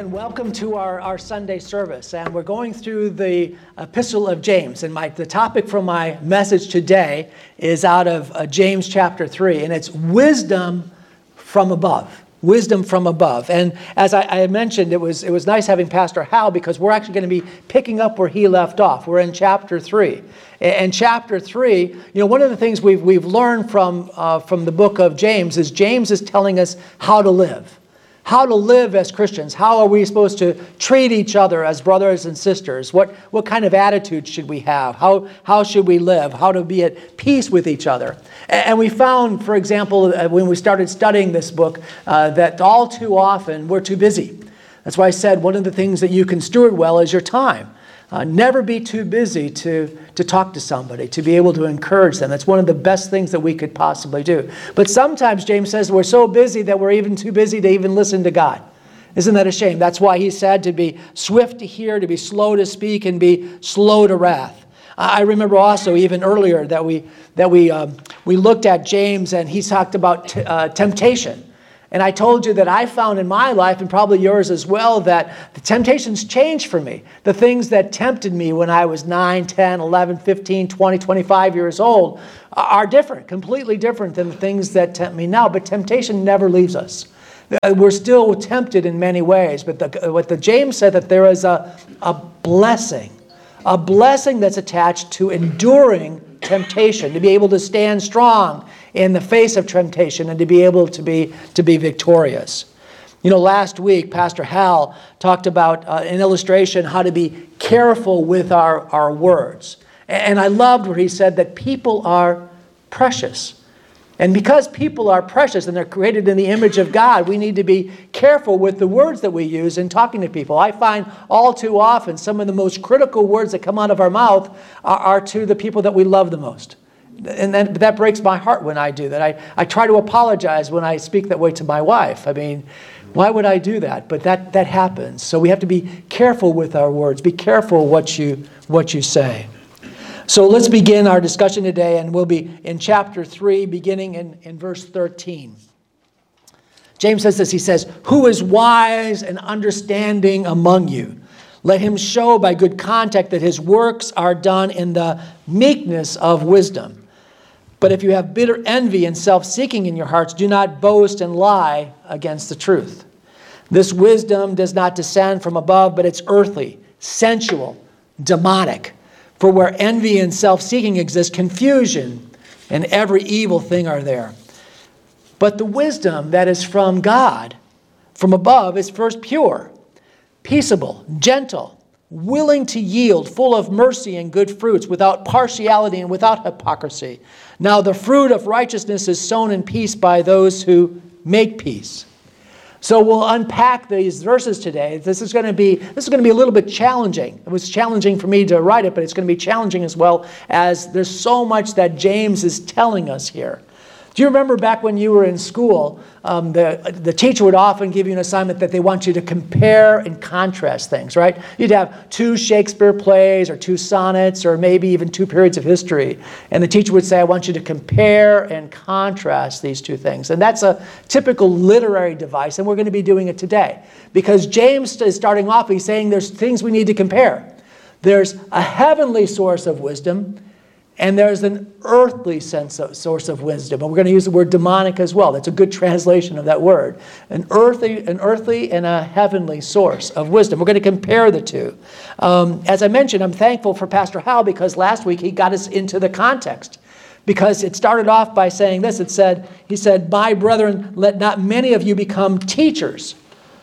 Again, welcome to our, our Sunday service. And we're going through the Epistle of James. And my, the topic for my message today is out of uh, James chapter 3, and it's wisdom from above. Wisdom from above. And as I, I mentioned, it was, it was nice having Pastor Hal because we're actually going to be picking up where he left off. We're in chapter 3. And chapter 3, you know, one of the things we've, we've learned from, uh, from the book of James is James is telling us how to live how to live as Christians. How are we supposed to treat each other as brothers and sisters? What, what kind of attitude should we have? How, how should we live? How to be at peace with each other? And we found, for example, uh, when we started studying this book, uh, that all too often we're too busy. That's why I said one of the things that you can steward well is your time. Uh, never be too busy to, to talk to somebody, to be able to encourage them. That's one of the best things that we could possibly do. But sometimes James says we're so busy that we're even too busy to even listen to God. Isn't that a shame? That's why he said to be swift to hear, to be slow to speak, and be slow to wrath. I remember also even earlier that we that we um, we looked at James and he talked about t- uh, temptation and I told you that I found in my life, and probably yours as well, that the temptations changed for me. The things that tempted me when I was 9, 10, 11, 15, 20, 25 years old are different, completely different than the things that tempt me now. But temptation never leaves us. Uh, we're still tempted in many ways, but the, what the James said that there is a, a blessing, a blessing that's attached to enduring temptation, to be able to stand strong in the face of temptation and to be able to be, to be victorious. You know, last week, Pastor Hal talked about uh, an illustration how to be careful with our, our words. And I loved where he said that people are precious. And because people are precious and they're created in the image of God, we need to be careful with the words that we use in talking to people. I find all too often some of the most critical words that come out of our mouth are, are to the people that we love the most and then, that breaks my heart when I do that. I, I try to apologize when I speak that way to my wife. I mean, why would I do that? But that, that happens. So we have to be careful with our words. Be careful what you, what you say. So let's begin our discussion today, and we'll be in chapter 3, beginning in, in verse 13. James says this He says, Who is wise and understanding among you? Let him show by good conduct that his works are done in the meekness of wisdom. But if you have bitter envy and self seeking in your hearts, do not boast and lie against the truth. This wisdom does not descend from above, but it's earthly, sensual, demonic. For where envy and self seeking exist, confusion and every evil thing are there. But the wisdom that is from God, from above, is first pure, peaceable, gentle willing to yield, full of mercy and good fruits, without partiality and without hypocrisy. Now, the fruit of righteousness is sown in peace by those who make peace. So we'll unpack these verses today. This is going to be this is going to be a little bit challenging. It was challenging for me to write it, but it's going to be challenging as well as there's so much that James is telling us here. Do you remember back when you were in school, um, the, the teacher would often give you an assignment that they want you to compare and contrast things, right? You'd have two Shakespeare plays or two sonnets or maybe even two periods of history. And the teacher would say, I want you to compare and contrast these two things. And that's a typical literary device, and we're going to be doing it today. Because James is starting off, he's saying there's things we need to compare. There's a heavenly source of wisdom and there's an earthly sense of, source of wisdom. And we're going to use the word demonic as well. That's a good translation of that word. An earthly, an earthly and a heavenly source of wisdom. We're going to compare the two. Um, as I mentioned, I'm thankful for Pastor Hal because last week he got us into the context. Because it started off by saying this it said, He said, My brethren, let not many of you become teachers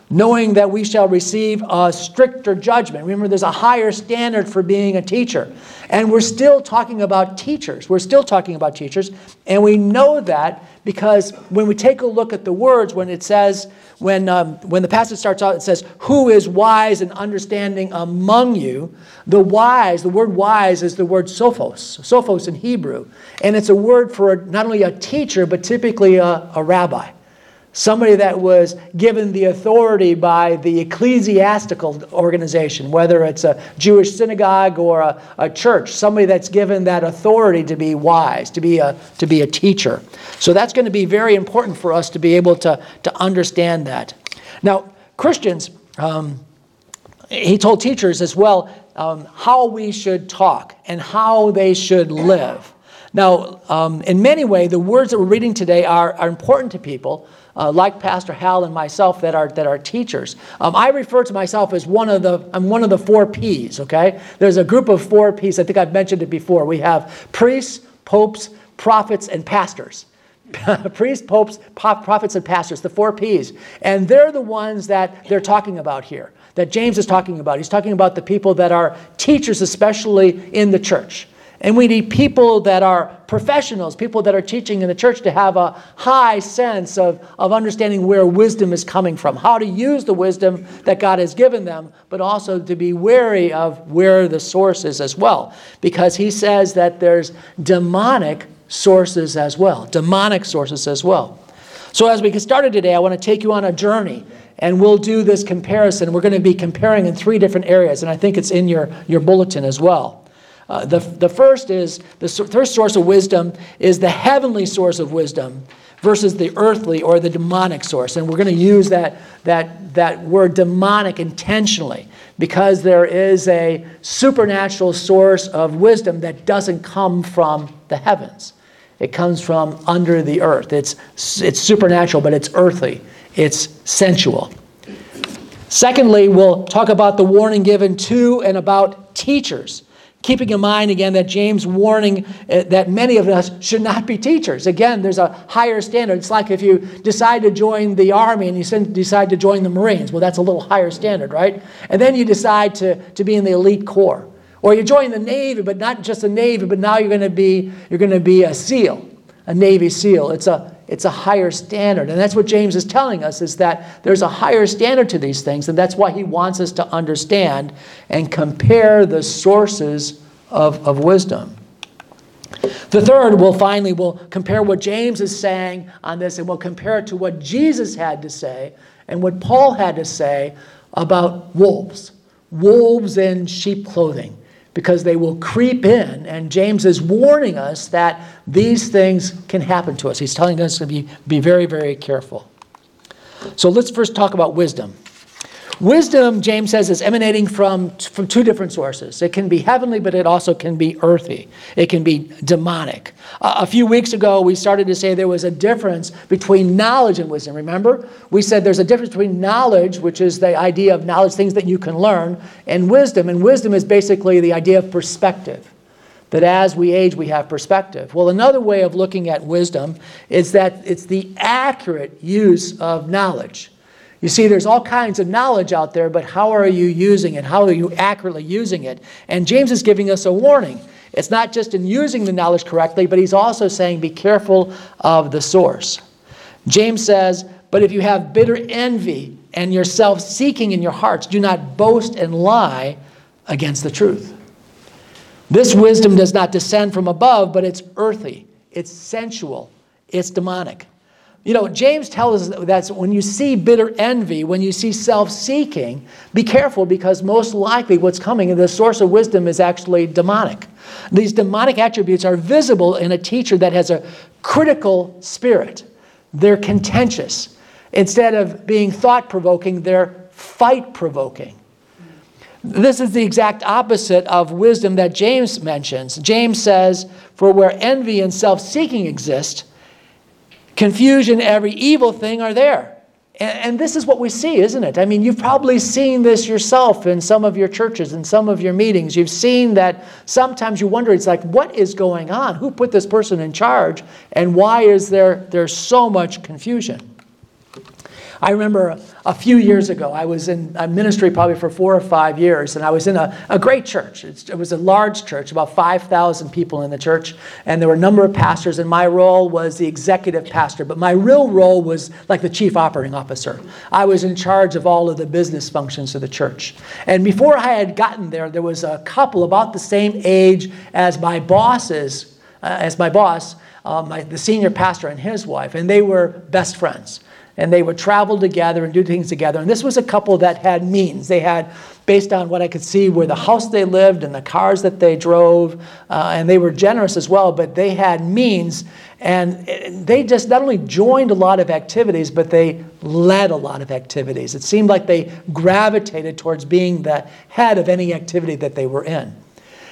knowing that we shall receive a stricter judgment. Remember, there's a higher standard for being a teacher. And we're still talking about teachers. We're still talking about teachers. And we know that because when we take a look at the words, when it says, when, um, when the passage starts out, it says, Who is wise and understanding among you? The wise, the word wise is the word sophos, sophos in Hebrew. And it's a word for not only a teacher, but typically a, a rabbi somebody that was given the authority by the ecclesiastical organization, whether it's a Jewish synagogue or a, a, church, somebody that's given that authority to be wise, to be a, to be a teacher. So that's going to be very important for us to be able to, to understand that. Now, Christians, um, he told teachers as well um, how we should talk and how they should live. Now, um, in many ways, the words that we're reading today are, are important to people uh, like Pastor Hal and myself that are, that are teachers. Um, I refer to myself as one of the, I'm one of the four P's, okay? There's a group of four P's. I think I've mentioned it before. We have priests, popes, prophets, and pastors. priests, popes, pop, prophets, and pastors, the four P's. And they're the ones that they're talking about here, that James is talking about. He's talking about the people that are teachers, especially in the church. And we need people that are professionals, people that are teaching in the church to have a high sense of, of understanding where wisdom is coming from, how to use the wisdom that God has given them, but also to be wary of where the source is as well. Because he says that there's demonic sources as well, demonic sources as well. So as we get started today, I want to take you on a journey and we'll do this comparison. We're going to be comparing in three different areas, and I think it's in your, your bulletin as well. Uh, the, the first is the first source of wisdom is the heavenly source of wisdom versus the earthly or the demonic source. And we're going to use that, that, that word demonic intentionally because there is a supernatural source of wisdom that doesn't come from the heavens. It comes from under the earth. It's, it's supernatural, but it's earthly, it's sensual. Secondly, we'll talk about the warning given to and about teachers keeping in mind again that James' warning uh, that many of us should not be teachers. Again, there's a higher standard. It's like if you decide to join the Army and you decide to join the Marines. Well, that's a little higher standard, right? And then you decide to, to be in the elite corps. Or you join the Navy, but not just the Navy, but now you're going to be, you're going to be a SEAL, a Navy SEAL. It's a, it's a higher standard. And that's what James is telling us is that there's a higher standard to these things, and that's why he wants us to understand and compare the sources of, of wisdom. The third, we'll finally we'll compare what James is saying on this, and we'll compare it to what Jesus had to say and what Paul had to say about wolves, wolves in sheep clothing because they will creep in. And James is warning us that these things can happen to us. He's telling us to be, be very, very careful. So let's first talk about wisdom. Wisdom, James says, is emanating from, from two different sources. It can be heavenly, but it also can be earthy. It can be demonic. Uh, a few weeks ago, we started to say there was a difference between knowledge and wisdom. Remember? We said there's a difference between knowledge, which is the idea of knowledge, things that you can learn, and wisdom. And wisdom is basically the idea of perspective. That as we age, we have perspective. Well, another way of looking at wisdom is that it's the accurate use of knowledge. You see, there's all kinds of knowledge out there, but how are you using it? How are you accurately using it? And James is giving us a warning. It's not just in using the knowledge correctly, but he's also saying be careful of the source. James says, But if you have bitter envy and your self seeking in your hearts, do not boast and lie against the truth. This wisdom does not descend from above, but it's earthy, it's sensual, it's demonic. You know, James tells us that when you see bitter envy, when you see self seeking, be careful because most likely what's coming, in the source of wisdom is actually demonic. These demonic attributes are visible in a teacher that has a critical spirit. They're contentious. Instead of being thought provoking, they're fight provoking. This is the exact opposite of wisdom that James mentions. James says, For where envy and self seeking exist, confusion, every evil thing are there. And, and, this is what we see, isn't it? I mean, you've probably seen this yourself in some of your churches, in some of your meetings. You've seen that sometimes you wonder, it's like, what is going on? Who put this person in charge? And why is there, there so much confusion? I remember a few years ago, I was in ministry probably for four or five years, and I was in a, a great church. It was a large church, about 5,000 people in the church, and there were a number of pastors, and my role was the executive pastor, but my real role was like the chief operating officer. I was in charge of all of the business functions of the church. And before I had gotten there, there was a couple about the same age as my bosses, uh, as my boss, uh, my, the senior pastor and his wife, and they were best friends and they would travel together and do things together. And this was a couple that had means. They had, based on what I could see, where the house they lived and the cars that they drove, uh, and they were generous as well, but they had means. And they just not only joined a lot of activities, but they led a lot of activities. It seemed like they gravitated towards being the head of any activity that they were in.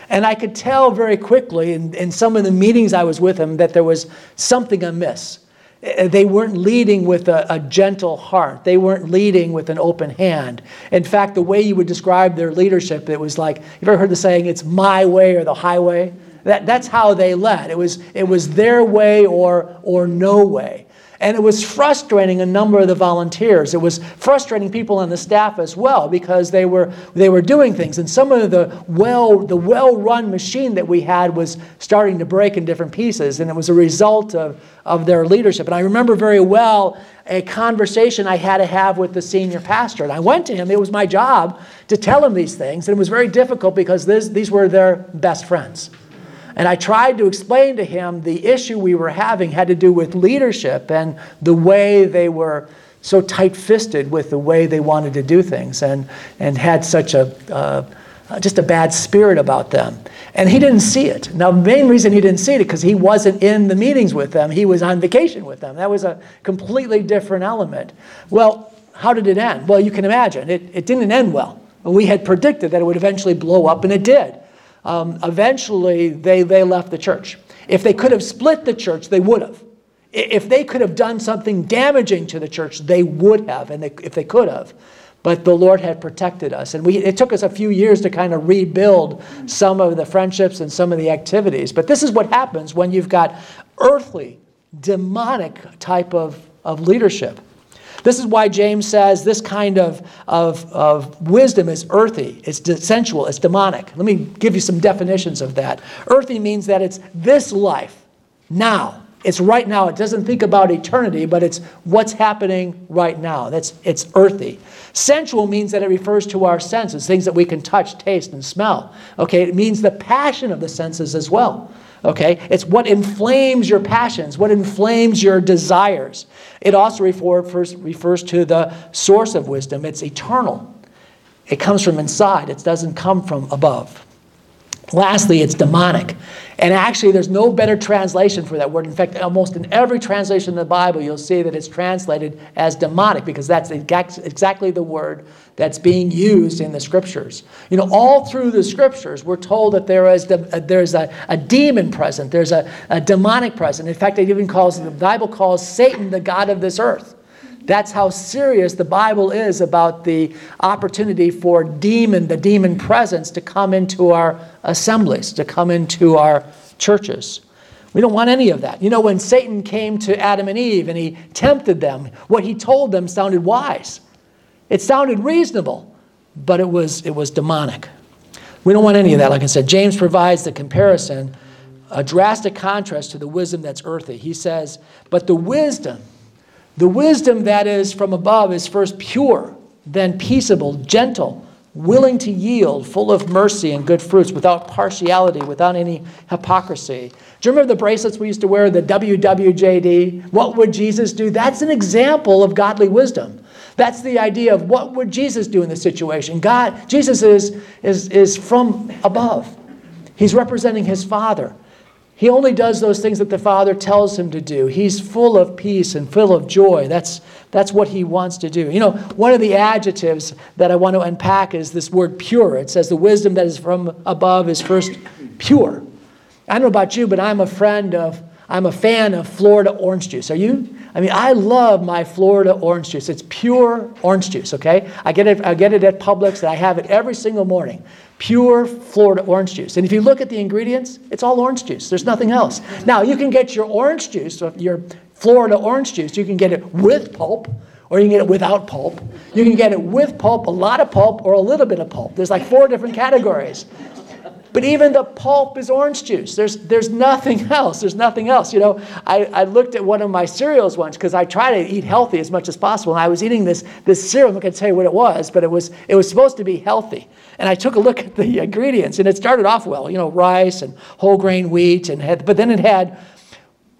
And I could tell very quickly in, in some of the meetings I was with them that there was something amiss Uh, they weren't leading with a, a, gentle heart. They weren't leading with an open hand. In fact, the way you would describe their leadership, it was like, you've ever heard the saying, it's my way or the highway? That, that's how they led. It was, it was their way or, or no way. And it was frustrating a number of the volunteers. It was frustrating people on the staff as well because they were, they were doing things. And some of the well, the well-run machine that we had was starting to break in different pieces. And it was a result of, of their leadership. And I remember very well a conversation I had to have with the senior pastor. And I went to him. It was my job to tell him these things. And it was very difficult because this, these were their best friends. And I tried to explain to him the issue we were having had to do with leadership and the way they were so tight fisted with the way they wanted to do things and, and had such a uh, just a bad spirit about them. And he didn't see it. Now, the main reason he didn't see it because he wasn't in the meetings with them, he was on vacation with them. That was a completely different element. Well, how did it end? Well, you can imagine, it, it didn't end well. We had predicted that it would eventually blow up, and it did um, eventually they, they left the church. If they could have split the church, they would have. If they could have done something damaging to the church, they would have, and they, if they could have. But the Lord had protected us. And we, it took us a few years to kind of rebuild some of the friendships and some of the activities. But this is what happens when you've got earthly, demonic type of, of leadership. This is why James says this kind of, of, of wisdom is earthy, it's sensual, it's demonic. Let me give you some definitions of that. Earthy means that it's this life, now. It's right now. It doesn't think about eternity, but it's what's happening right now. That's it's earthy. Sensual means that it refers to our senses, things that we can touch, taste, and smell. Okay, it means the passion of the senses as well. Okay? It's what inflames your passions, what inflames your desires. It also refers, refers to the source of wisdom. It's eternal. It comes from inside, it doesn't come from above. Lastly, it's demonic. And actually, there's no better translation for that word. In fact, almost in every translation in the Bible, you'll see that it's translated as demonic because that's exactly the word that's being used in the scriptures. You know, all through the scriptures, we're told that there is uh, there's a, a demon present, there's a, a demonic present. In fact, it even calls the Bible calls Satan the god of this earth. That's how serious the Bible is about the opportunity for demon, the demon presence, to come into our assemblies, to come into our churches. We don't want any of that. You know, when Satan came to Adam and Eve and he tempted them, what he told them sounded wise. It sounded reasonable, but it was, it was demonic. We don't want any of that. Like I said, James provides the comparison, a drastic contrast to the wisdom that's earthly. He says, But the wisdom the wisdom that is from above is first pure, then peaceable, gentle, willing to yield, full of mercy and good fruits, without partiality, without any hypocrisy. Do you remember the bracelets we used to wear, the WWJD? What would Jesus do? That's an example of godly wisdom. That's the idea of what would Jesus do in this situation. God, Jesus is, is, is from above. He's representing his Father. He only does those things that the Father tells him to do. He's full of peace and full of joy. That's, that's what he wants to do. You know, one of the adjectives that I want to unpack is this word pure. It says the wisdom that is from above is first pure. I don't know about you, but I'm a friend of, I'm a fan of Florida orange juice. Are you? I mean, I love my Florida orange juice. It's pure orange juice, okay? I get it, I get it at Publix, and I have it every single morning pure Florida orange juice. And if you look at the ingredients, it's all orange juice. There's nothing else. Now, you can get your orange juice, uh, your Florida orange juice, you can get it with pulp, or you can get it without pulp. You can get it with pulp, a lot of pulp, or a little bit of pulp. There's like four different categories. But even the pulp is orange juice. There's, there's nothing else. There's nothing else. You know, I, I looked at one of my cereals once because I try to eat healthy as much as possible. And I was eating this, this cereal. I'm not going to tell you what it was, but it was, it was supposed to be healthy. And I took a look at the ingredients, and it started off well. You know, rice and whole grain wheat, and had, but then it had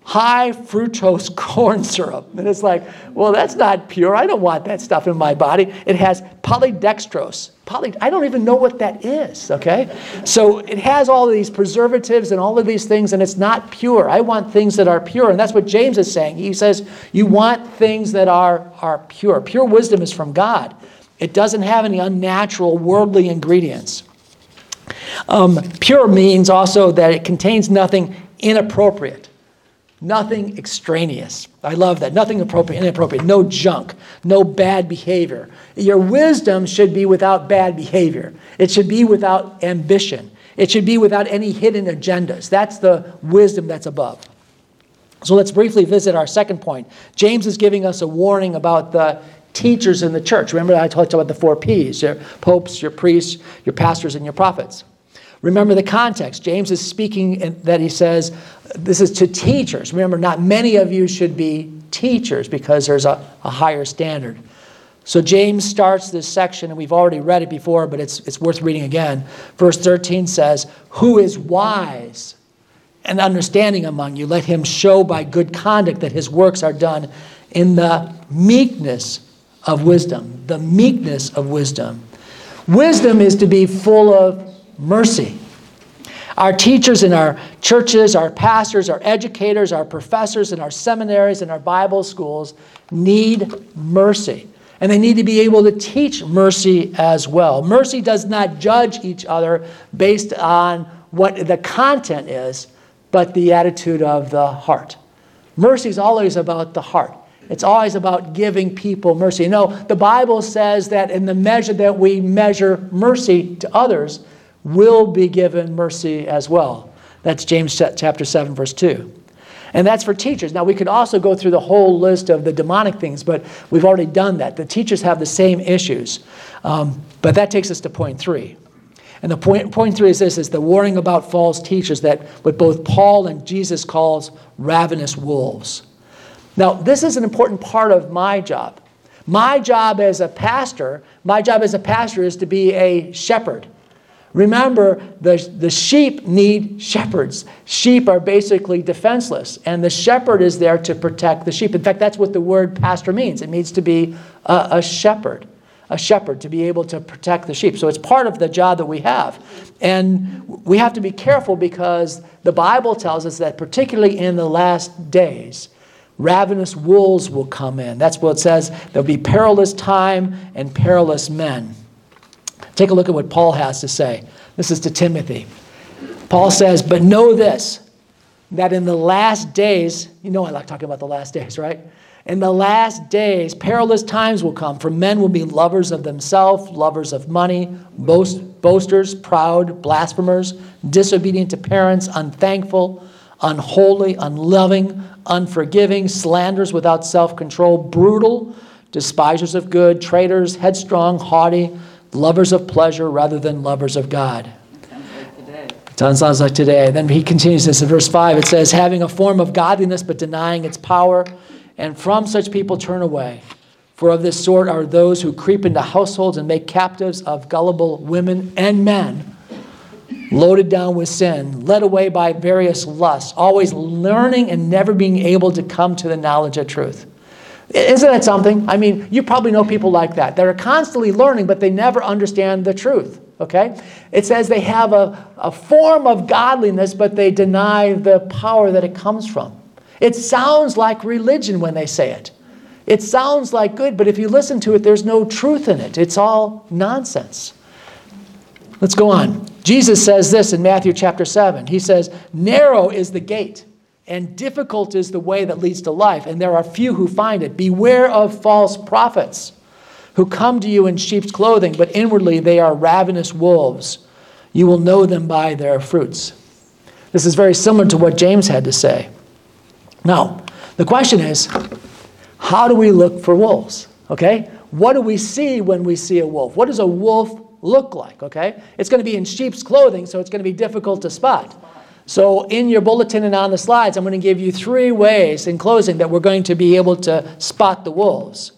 high fructose corn syrup. And it's like, well, that's not pure. I don't want that stuff in my body. It has polydextrose. Poly, I don't even know what that is, okay? So it has all of these preservatives and all of these things, and it's not pure. I want things that are pure. And that's what James is saying. He says, you want things that are, are pure. Pure wisdom is from God, it doesn't have any unnatural, worldly ingredients. Um, pure means also that it contains nothing inappropriate. Nothing extraneous. I love that. Nothing appropriate, inappropriate. No junk. No bad behavior. Your wisdom should be without bad behavior. It should be without ambition. It should be without any hidden agendas. That's the wisdom that's above. So let's briefly visit our second point. James is giving us a warning about the teachers in the church. Remember, I talked about the four P's your popes, your priests, your pastors, and your prophets. Remember the context. James is speaking that he says, this is to teachers. Remember, not many of you should be teachers because there's a, a higher standard. So James starts this section, and we've already read it before, but it's, it's worth reading again. Verse 13 says, Who is wise and understanding among you? Let him show by good conduct that his works are done in the meekness of wisdom. The meekness of wisdom. Wisdom is to be full of mercy. Our teachers in our churches, our pastors, our educators, our professors in our seminaries and our Bible schools need mercy. And they need to be able to teach mercy as well. Mercy does not judge each other based on what the content is, but the attitude of the heart. Mercy is always about the heart. It's always about giving people mercy. You know, the Bible says that in the measure that we measure mercy to others, will be given mercy as well. That's James chapter 7, verse 2. And that's for teachers. Now, we could also go through the whole list of the demonic things, but we've already done that. The teachers have the same issues. Um, but that takes us to point three. And the point, point three is this is the warning about false teachers that what both Paul and Jesus calls ravenous wolves. Now, this is an important part of my job. My job as a pastor, my job as a pastor is to be a shepherd. Remember, the, the sheep need shepherds. Sheep are basically defenseless, and the shepherd is there to protect the sheep. In fact, that's what the word pastor means it means to be a, a shepherd, a shepherd, to be able to protect the sheep. So it's part of the job that we have. And we have to be careful because the Bible tells us that, particularly in the last days, ravenous wolves will come in. That's what it says. There'll be perilous time and perilous men. Take a look at what Paul has to say. This is to Timothy. Paul says, But know this, that in the last days, you know I like talking about the last days, right? In the last days, perilous times will come, for men will be lovers of themselves, lovers of money, boast, boasters, proud, blasphemers, disobedient to parents, unthankful, unholy, unloving, unforgiving, slanders without self control, brutal, despisers of good, traitors, headstrong, haughty lovers of pleasure rather than lovers of God. Sounds like, today. Then he continues this in verse 5. It says, having a form of godliness but denying its power, and from such people turn away. For of this sort are those who creep into households and make captives of gullible women and men, loaded down with sin, led away by various lusts, always learning and never being able to come to the knowledge of truth. Isn't that something? I mean, you probably know people like that. They're constantly learning, but they never understand the truth. Okay? It says they have a, a form of godliness, but they deny the power that it comes from. It sounds like religion when they say it. It sounds like good, but if you listen to it, there's no truth in it. It's all nonsense. Let's go on. Jesus says this in Matthew chapter 7. He says, Narrow is the gate and difficult is the way that leads to life, and there are few who find it. Beware of false prophets who come to you in sheep's clothing, but inwardly they are ravenous wolves. You will know them by their fruits. This is very similar to what James had to say. Now, the question is how do we look for wolves? Okay? What do we see when we see a wolf? What does a wolf look like? Okay? It's going to be in sheep's clothing, so it's going to be difficult to spot. So, in your bulletin and on the slides, I'm going to give you three ways in closing that we're going to be able to spot the wolves.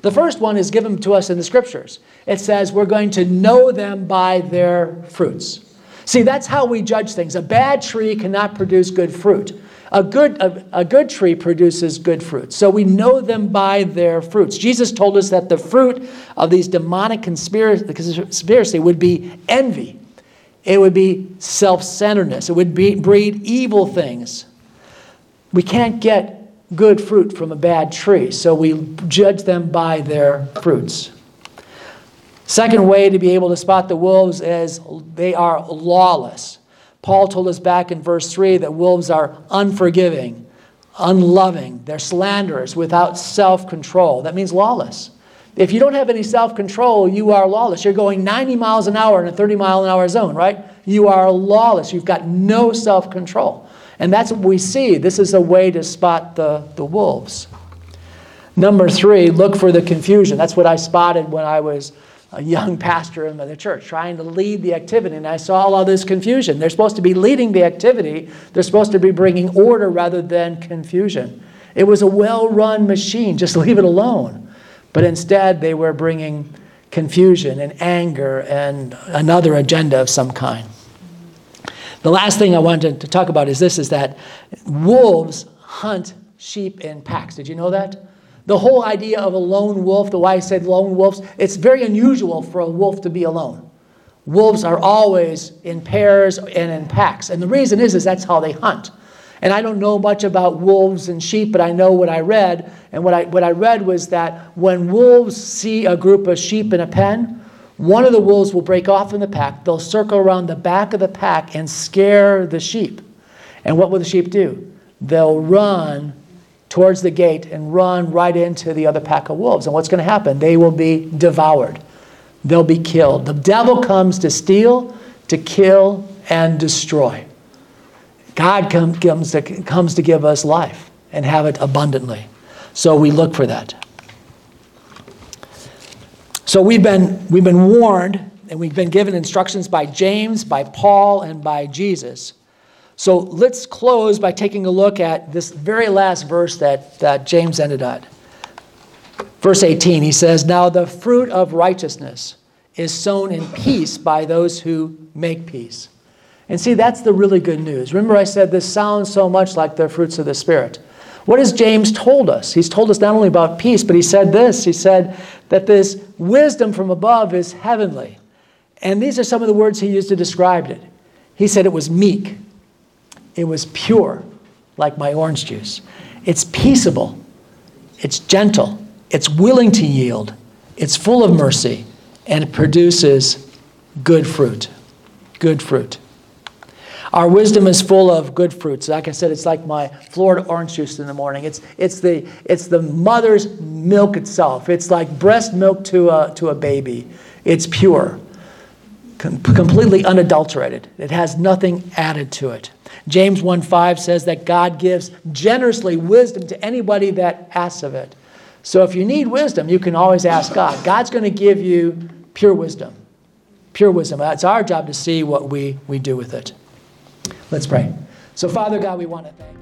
The first one is given to us in the scriptures. It says we're going to know them by their fruits. See, that's how we judge things. A bad tree cannot produce good fruit. A good, a, a, good tree produces good fruit. So we know them by their fruits. Jesus told us that the fruit of these demonic conspiracy, conspiracy would be envy, it would be self centeredness, it would be, breed evil things. We can't get good fruit from a bad tree, so we judge them by their fruits. Second way to be able to spot the wolves is they are lawless. Paul told us back in verse 3 that wolves are unforgiving, unloving, they're slanderers, without self control. That means lawless. If you don't have any self control, you are lawless. You're going 90 miles an hour in a 30 mile an hour zone, right? You are lawless. You've got no self control. And that's what we see. This is a way to spot the, the wolves. Number three, look for the confusion. That's what I spotted when I was a young pastor in the church trying to lead the activity, and I saw all this confusion. They're supposed to be leading the activity, they're supposed to be bringing order rather than confusion. It was a well run machine, just leave it alone. But instead, they were bringing confusion and anger and another agenda of some kind. The last thing I wanted to talk about is this is that wolves hunt sheep in packs. Did you know that? The whole idea of a lone wolf, the why I said lone wolves, it's very unusual for a wolf to be alone. Wolves are always in pairs and in packs. And the reason is, is that's how they hunt. And I don't know much about wolves and sheep, but I know what I read. And what I, what I read was that when wolves see a group of sheep in a pen, one of the wolves will break off in the pack. They'll circle around the back of the pack and scare the sheep. And what will the sheep do? They'll run towards the gate and run right into the other pack of wolves. And what's going to happen? They will be devoured, they'll be killed. The devil comes to steal, to kill, and destroy. God comes to, comes to give us life and have it abundantly. So we look for that. So we've been, we've been warned and we've been given instructions by James, by Paul, and by Jesus so let's close by taking a look at this very last verse that, that James ended at. Verse 18, he says, Now the fruit of righteousness is sown in peace by those who make peace. And see, that's the really good news. Remember, I said this sounds so much like the fruits of the Spirit. What has James told us? He's told us not only about peace, but he said this. He said that this wisdom from above is heavenly. And these are some of the words he used to describe it. He said it was meek, it was pure, like my orange juice. It's peaceable. It's gentle. It's willing to yield. It's full of mercy. And it produces good fruit. Good fruit. Our wisdom is full of good fruits. Like I said, it's like my Florida orange juice in the morning. It's, it's, the, it's the mother's milk itself. It's like breast milk to a, to a baby. It's pure, com- completely unadulterated. It has nothing added to it. James 1:5 says that God gives generously wisdom to anybody that asks of it. So if you need wisdom, you can always ask God. God's going to give you pure wisdom. Pure wisdom. It's our job to see what we, we do with it. Let's pray. So, Father God, we want to thank you.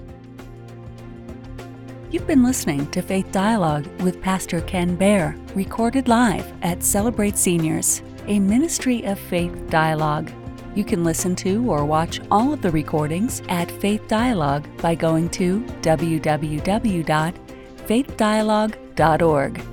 You've been listening to Faith Dialogue with Pastor Ken Baer, recorded live at Celebrate Seniors, a ministry of faith dialogue. You can listen to or watch all of the recordings at Faith Dialogue by going to www.faithdialogue.org.